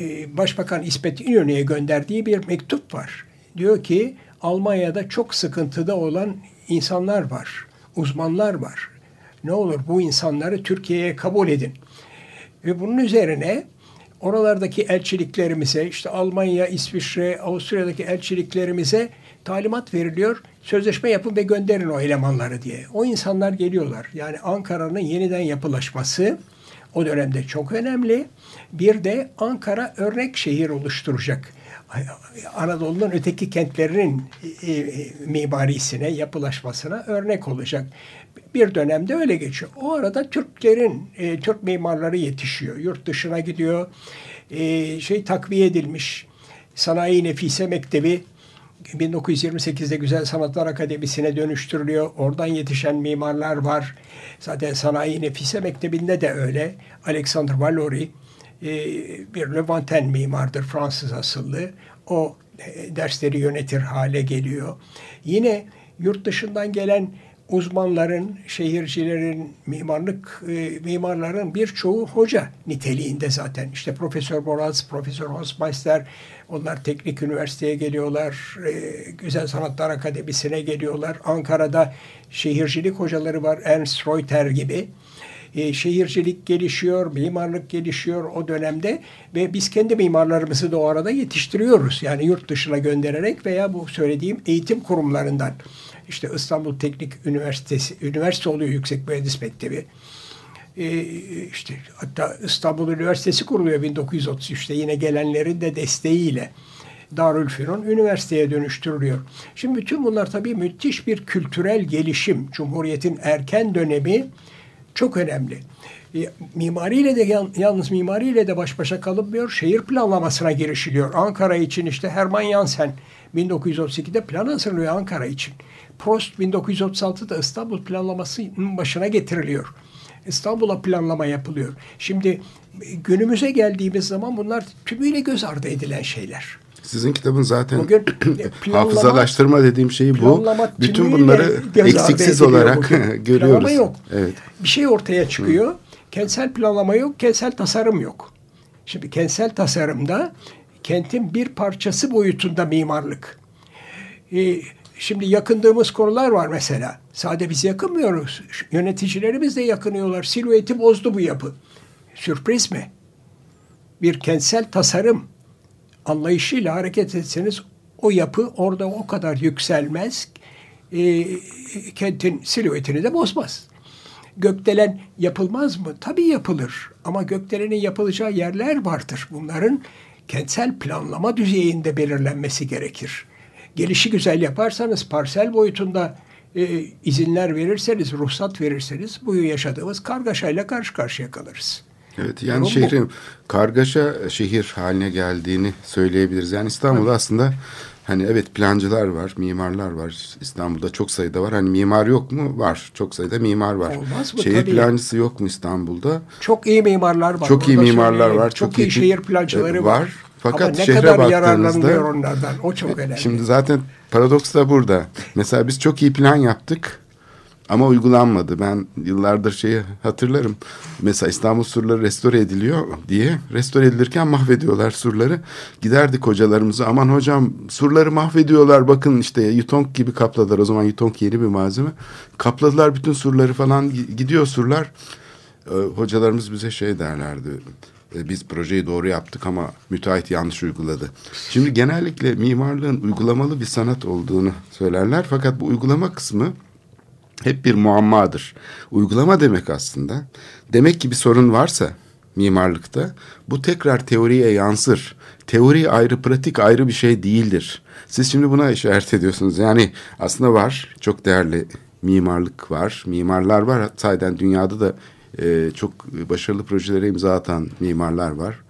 e, Başbakan İsmet İnönü'ye gönderdiği bir mektup var. Diyor ki Almanya'da çok sıkıntıda olan insanlar var, uzmanlar var. Ne olur bu insanları Türkiye'ye kabul edin. Ve bunun üzerine oralardaki elçiliklerimize, işte Almanya, İsviçre, Avusturya'daki elçiliklerimize talimat veriliyor. Sözleşme yapın ve gönderin o elemanları diye. O insanlar geliyorlar. Yani Ankara'nın yeniden yapılaşması o dönemde çok önemli. Bir de Ankara örnek şehir oluşturacak. Anadolu'nun öteki kentlerinin e, e, mimarisine, yapılaşmasına örnek olacak. Bir dönemde öyle geçiyor. O arada Türklerin, e, Türk mimarları yetişiyor. Yurt dışına gidiyor. Şey takviye edilmiş. Sanayi Nefise Mektebi 1928'de Güzel Sanatlar Akademisi'ne dönüştürülüyor. Oradan yetişen mimarlar var. Zaten Sanayi Nefise Mektebi'nde de öyle. Alexander Valori e, bir Levanten mimardır Fransız asıllı. O e, dersleri yönetir hale geliyor. Yine yurt dışından gelen uzmanların, şehircilerin, mimarlık e, mimarların birçoğu hoca niteliğinde zaten. İşte Profesör Boraz, Profesör Hosmeister, onlar teknik üniversiteye geliyorlar, e, Güzel Sanatlar Akademisi'ne geliyorlar. Ankara'da şehircilik hocaları var, Ernst Reuter gibi. E, şehircilik gelişiyor, mimarlık gelişiyor o dönemde ve biz kendi mimarlarımızı da o arada yetiştiriyoruz. Yani yurt dışına göndererek veya bu söylediğim eğitim kurumlarından. İşte İstanbul Teknik Üniversitesi, üniversite oluyor Yüksek Mühendis Mektebi. Ee, işte hatta İstanbul Üniversitesi kuruluyor 1933'te yine gelenlerin de desteğiyle. Darülfünun üniversiteye dönüştürülüyor. Şimdi bütün bunlar tabii müthiş bir kültürel gelişim. Cumhuriyet'in erken dönemi çok önemli. E, mimariyle de yalnız mimariyle de baş başa kalınmıyor. Şehir planlamasına girişiliyor. Ankara için işte Hermann Jansen 1932'de plan hazırlıyor Ankara için. Prost 1936'da İstanbul planlamasının başına getiriliyor. İstanbul'a planlama yapılıyor. Şimdi günümüze geldiğimiz zaman bunlar tümüyle göz ardı edilen şeyler. Sizin kitabın zaten Bugün planlama, hafızalaştırma dediğim şey bu. Bütün bunları eksiksiz olarak görüyoruz. Planlama yok. Evet. Bir şey ortaya çıkıyor. Hı. Kentsel planlama yok, kentsel tasarım yok. Şimdi kentsel tasarımda kentin bir parçası boyutunda mimarlık. Ee, Şimdi yakındığımız konular var mesela. Sade biz yakınmıyoruz. Yöneticilerimiz de yakınıyorlar. Silüeti bozdu bu yapı. Sürpriz mi? Bir kentsel tasarım anlayışıyla hareket etseniz o yapı orada o kadar yükselmez. E, kentin silüetini de bozmaz. Gökdelen yapılmaz mı? Tabii yapılır. Ama gökdelenin yapılacağı yerler vardır. Bunların kentsel planlama düzeyinde belirlenmesi gerekir gelişi güzel yaparsanız parsel boyutunda e, izinler verirseniz, ruhsat verirseniz bu yaşadığımız kargaşayla karşı karşıya kalırız. Evet yani Durum şehrin bu. kargaşa şehir haline geldiğini söyleyebiliriz. Yani İstanbul'da evet. aslında hani evet plancılar var, mimarlar var. İstanbul'da çok sayıda var. Hani mimar yok mu? Var. Çok sayıda mimar var. Olmaz mı? Şehir Tabii. plancısı yok mu İstanbul'da? Çok iyi mimarlar var. Çok iyi mimarlar var. Çok, çok iyi, iyi şehir plancıları var. var. Fakat Ama ne şehre kadar yararlanılıyor onlardan o çok önemli. Şimdi zaten paradoks da burada. Mesela biz çok iyi plan yaptık ama uygulanmadı. Ben yıllardır şeyi hatırlarım. Mesela İstanbul surları restore ediliyor diye restore edilirken mahvediyorlar surları. Giderdik hocalarımıza aman hocam surları mahvediyorlar bakın işte yutong gibi kapladılar. O zaman yutong yeni bir malzeme. Kapladılar bütün surları falan gidiyor surlar. Ee, hocalarımız bize şey derlerdi e, biz projeyi doğru yaptık ama müteahhit yanlış uyguladı. Şimdi genellikle mimarlığın uygulamalı bir sanat olduğunu söylerler fakat bu uygulama kısmı hep bir muammadır. Uygulama demek aslında. Demek ki bir sorun varsa mimarlıkta bu tekrar teoriye yansır. Teori ayrı, pratik ayrı bir şey değildir. Siz şimdi buna işaret ediyorsunuz. Yani aslında var, çok değerli mimarlık var, mimarlar var. Sayeden dünyada da e, çok başarılı projelere imza atan mimarlar var.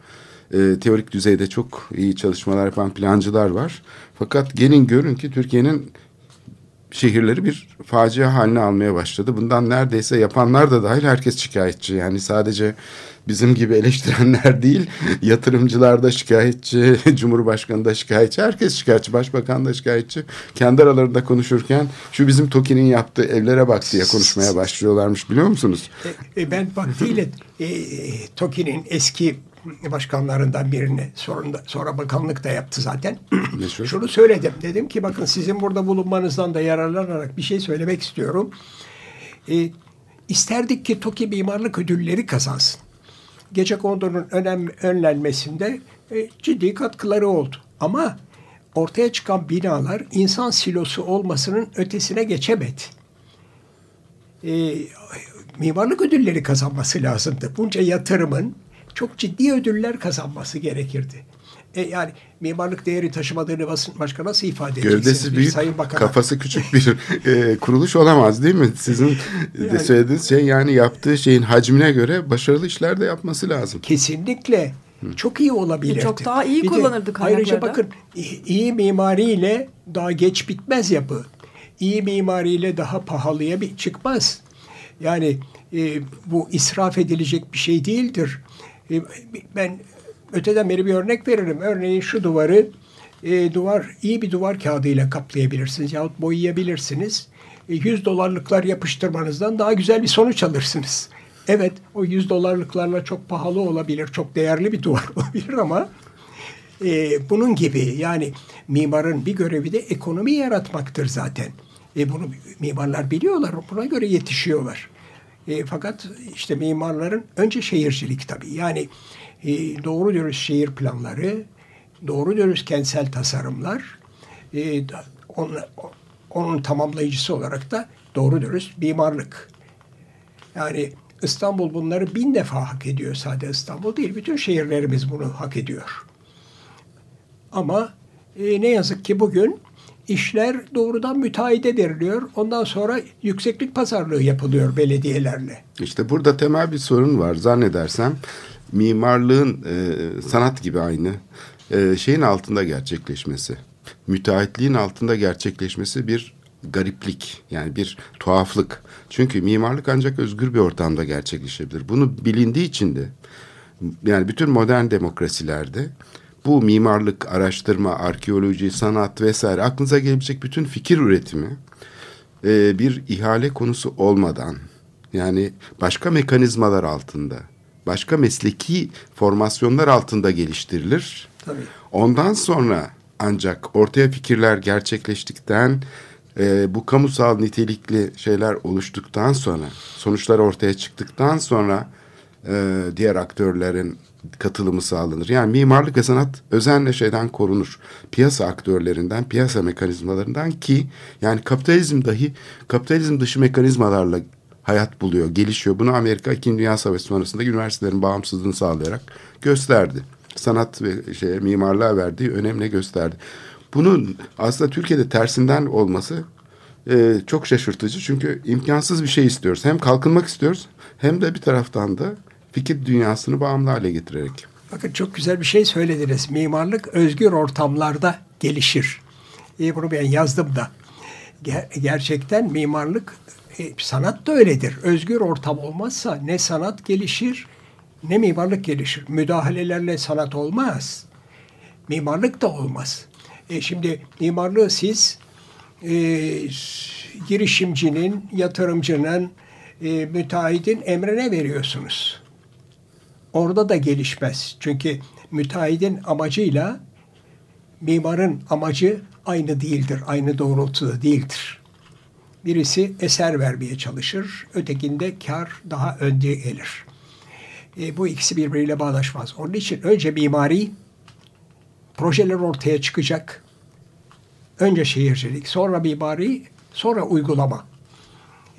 E, teorik düzeyde çok iyi çalışmalar yapan plancılar var. Fakat gelin görün ki Türkiye'nin şehirleri bir facia haline almaya başladı. Bundan neredeyse yapanlar da dahil herkes şikayetçi. Yani sadece bizim gibi eleştirenler değil, yatırımcılar da şikayetçi, Cumhurbaşkanı da şikayetçi, herkes şikayetçi, Başbakan da şikayetçi. Kendi aralarında konuşurken şu bizim TOKİ'nin yaptığı evlere bak diye konuşmaya başlıyorlarmış biliyor musunuz? E, e, ben vaktiyle e, TOKİ'nin eski başkanlarından birini sonra, sonra bakanlık da yaptı zaten. Şunu söyledim. Dedim ki bakın sizin burada bulunmanızdan da yararlanarak bir şey söylemek istiyorum. E, isterdik ki TOKİ mimarlık ödülleri kazansın. Gece kondunun önem, önlenmesinde e, ciddi katkıları oldu. Ama ortaya çıkan binalar insan silosu olmasının ötesine geçemedi. E, mimarlık ödülleri kazanması lazımdı. Bunca yatırımın çok ciddi ödüller kazanması gerekirdi. E, yani mimarlık değeri taşımadığını basın başka nasıl ifade edeceksiniz? Gövdesi Bir büyük, Sayın kafası küçük bir e, kuruluş olamaz değil mi? Sizin de Yani- söylediğiniz şey yani yaptığı şeyin hacmine göre başarılı işler de yapması lazım. Kesinlikle çok iyi olabilirdi. E, çok daha iyi Bir de kullanırdı kaynaklarda. Ayrıca bakın iyi mimariyle daha geç bitmez yapı. İyi mimariyle daha pahalıya bir çıkmaz. Yani e, bu israf edilecek bir şey değildir. E, ben öteden beri bir örnek veririm. Örneğin şu duvarı e, duvar iyi bir duvar kağıdıyla kaplayabilirsiniz yahut boyayabilirsiniz. E, 100 dolarlıklar yapıştırmanızdan daha güzel bir sonuç alırsınız. Evet o 100 dolarlıklarla çok pahalı olabilir, çok değerli bir duvar olabilir ama e, bunun gibi yani mimarın bir görevi de ekonomi yaratmaktır zaten. E, bunu mimarlar biliyorlar, buna göre yetişiyorlar. E, fakat işte mimarların önce şehircilik tabii. Yani e, doğru dürüst şehir planları, doğru dürüst kentsel tasarımlar, e, onun, onun tamamlayıcısı olarak da doğru dürüst mimarlık. Yani İstanbul bunları bin defa hak ediyor. Sadece İstanbul değil, bütün şehirlerimiz bunu hak ediyor. Ama e, ne yazık ki bugün işler doğrudan müteahhide veriliyor. Ondan sonra yükseklik pazarlığı yapılıyor belediyelerle. İşte burada temel bir sorun var zannedersem. Mimarlığın e, sanat gibi aynı e, şeyin altında gerçekleşmesi. Müteahhitliğin altında gerçekleşmesi bir gariplik yani bir tuhaflık. Çünkü mimarlık ancak özgür bir ortamda gerçekleşebilir. Bunu bilindiği için de yani bütün modern demokrasilerde bu mimarlık, araştırma, arkeoloji, sanat vesaire aklınıza gelebilecek bütün fikir üretimi e, bir ihale konusu olmadan yani başka mekanizmalar altında, başka mesleki formasyonlar altında geliştirilir. Tabii. Ondan sonra ancak ortaya fikirler gerçekleştikten, e, bu kamusal nitelikli şeyler oluştuktan sonra, sonuçlar ortaya çıktıktan sonra e, diğer aktörlerin katılımı sağlanır. Yani mimarlık ve sanat özenle şeyden korunur. Piyasa aktörlerinden, piyasa mekanizmalarından ki yani kapitalizm dahi kapitalizm dışı mekanizmalarla hayat buluyor, gelişiyor. Bunu Amerika 2. Dünya Savaşı sonrasında üniversitelerin bağımsızlığını sağlayarak gösterdi. Sanat ve şey, mimarlığa verdiği önemle gösterdi. Bunun aslında Türkiye'de tersinden olması e, çok şaşırtıcı. Çünkü imkansız bir şey istiyoruz. Hem kalkınmak istiyoruz hem de bir taraftan da fikir dünyasını bağımlı hale getirerek. Bakın çok güzel bir şey söylediniz. Mimarlık özgür ortamlarda gelişir. E, bunu ben yazdım da. Ger- gerçekten mimarlık, e, sanat da öyledir. Özgür ortam olmazsa ne sanat gelişir ne mimarlık gelişir. Müdahalelerle sanat olmaz. Mimarlık da olmaz. E, şimdi mimarlığı siz e, girişimcinin, yatırımcının, e, müteahhidin emrine veriyorsunuz orada da gelişmez. Çünkü müteahhidin amacıyla mimarın amacı aynı değildir, aynı doğrultuda değildir. Birisi eser vermeye çalışır, ötekinde kar daha önde gelir. E, bu ikisi birbiriyle bağdaşmaz. Onun için önce mimari projeler ortaya çıkacak. Önce şehircilik, sonra mimari, sonra uygulama.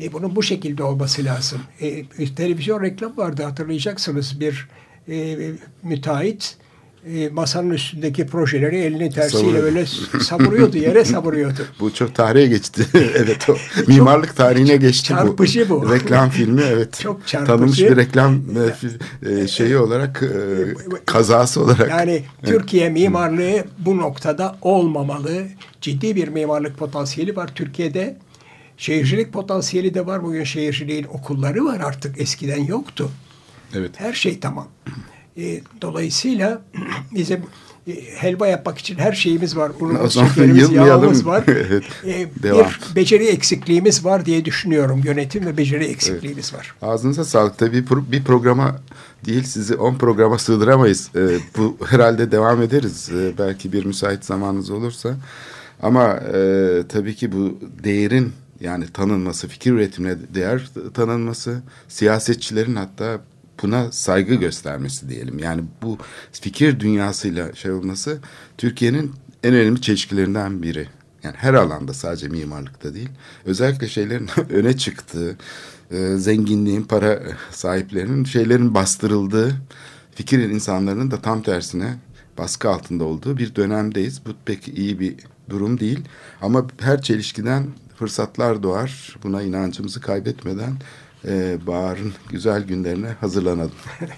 E, bunun bu şekilde olması lazım. E, televizyon reklam vardı hatırlayacaksınız. Bir e, müteahhit e, masanın üstündeki projeleri elini tersiyle Savuruyor. böyle savuruyordu, yere savuruyordu. Bu çok tarihe geçti. evet o mimarlık tarihine geçti çarpıcı bu. Reklam filmi evet. Çok çarpıcı. Tanınmış bir reklam e, e, şeyi olarak e, kazası olarak. Yani Türkiye mimarlığı bu noktada olmamalı. Ciddi bir mimarlık potansiyeli var Türkiye'de. Şehircilik potansiyeli de var. Bugün şehirciliğin okulları var artık. Eskiden yoktu. Evet. Her şey tamam. E, dolayısıyla bizim e, helva yapmak için her şeyimiz var. Unumuz, şekerimiz, yağımız var. Evet, E, devam. bir beceri eksikliğimiz var diye düşünüyorum. Yönetim ve beceri eksikliğimiz var. Ağzınıza sağlık. Tabii bir, pro- bir programa değil sizi on programa sığdıramayız. Ee, bu herhalde devam ederiz. Ee, belki bir müsait zamanınız olursa. Ama e, tabii ki bu değerin yani tanınması, fikir üretimine değer tanınması, siyasetçilerin hatta buna saygı göstermesi diyelim. Yani bu fikir dünyasıyla şey olması Türkiye'nin en önemli çelişkilerinden biri. Yani her alanda sadece mimarlıkta değil. Özellikle şeylerin öne çıktığı, e, zenginliğin, para sahiplerinin şeylerin bastırıldığı, fikir insanlarının da tam tersine baskı altında olduğu bir dönemdeyiz. Bu pek iyi bir durum değil. Ama her çelişkiden fırsatlar doğar. Buna inancımızı kaybetmeden e, baharın güzel günlerine hazırlanalım.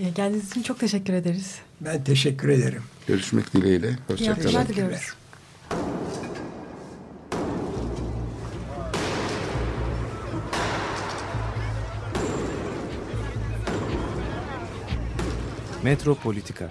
E, geldiğiniz için çok teşekkür ederiz. Ben teşekkür ederim. Görüşmek dileğiyle. İyi Hoşçakalın. haftalar diliyoruz. Metropolitika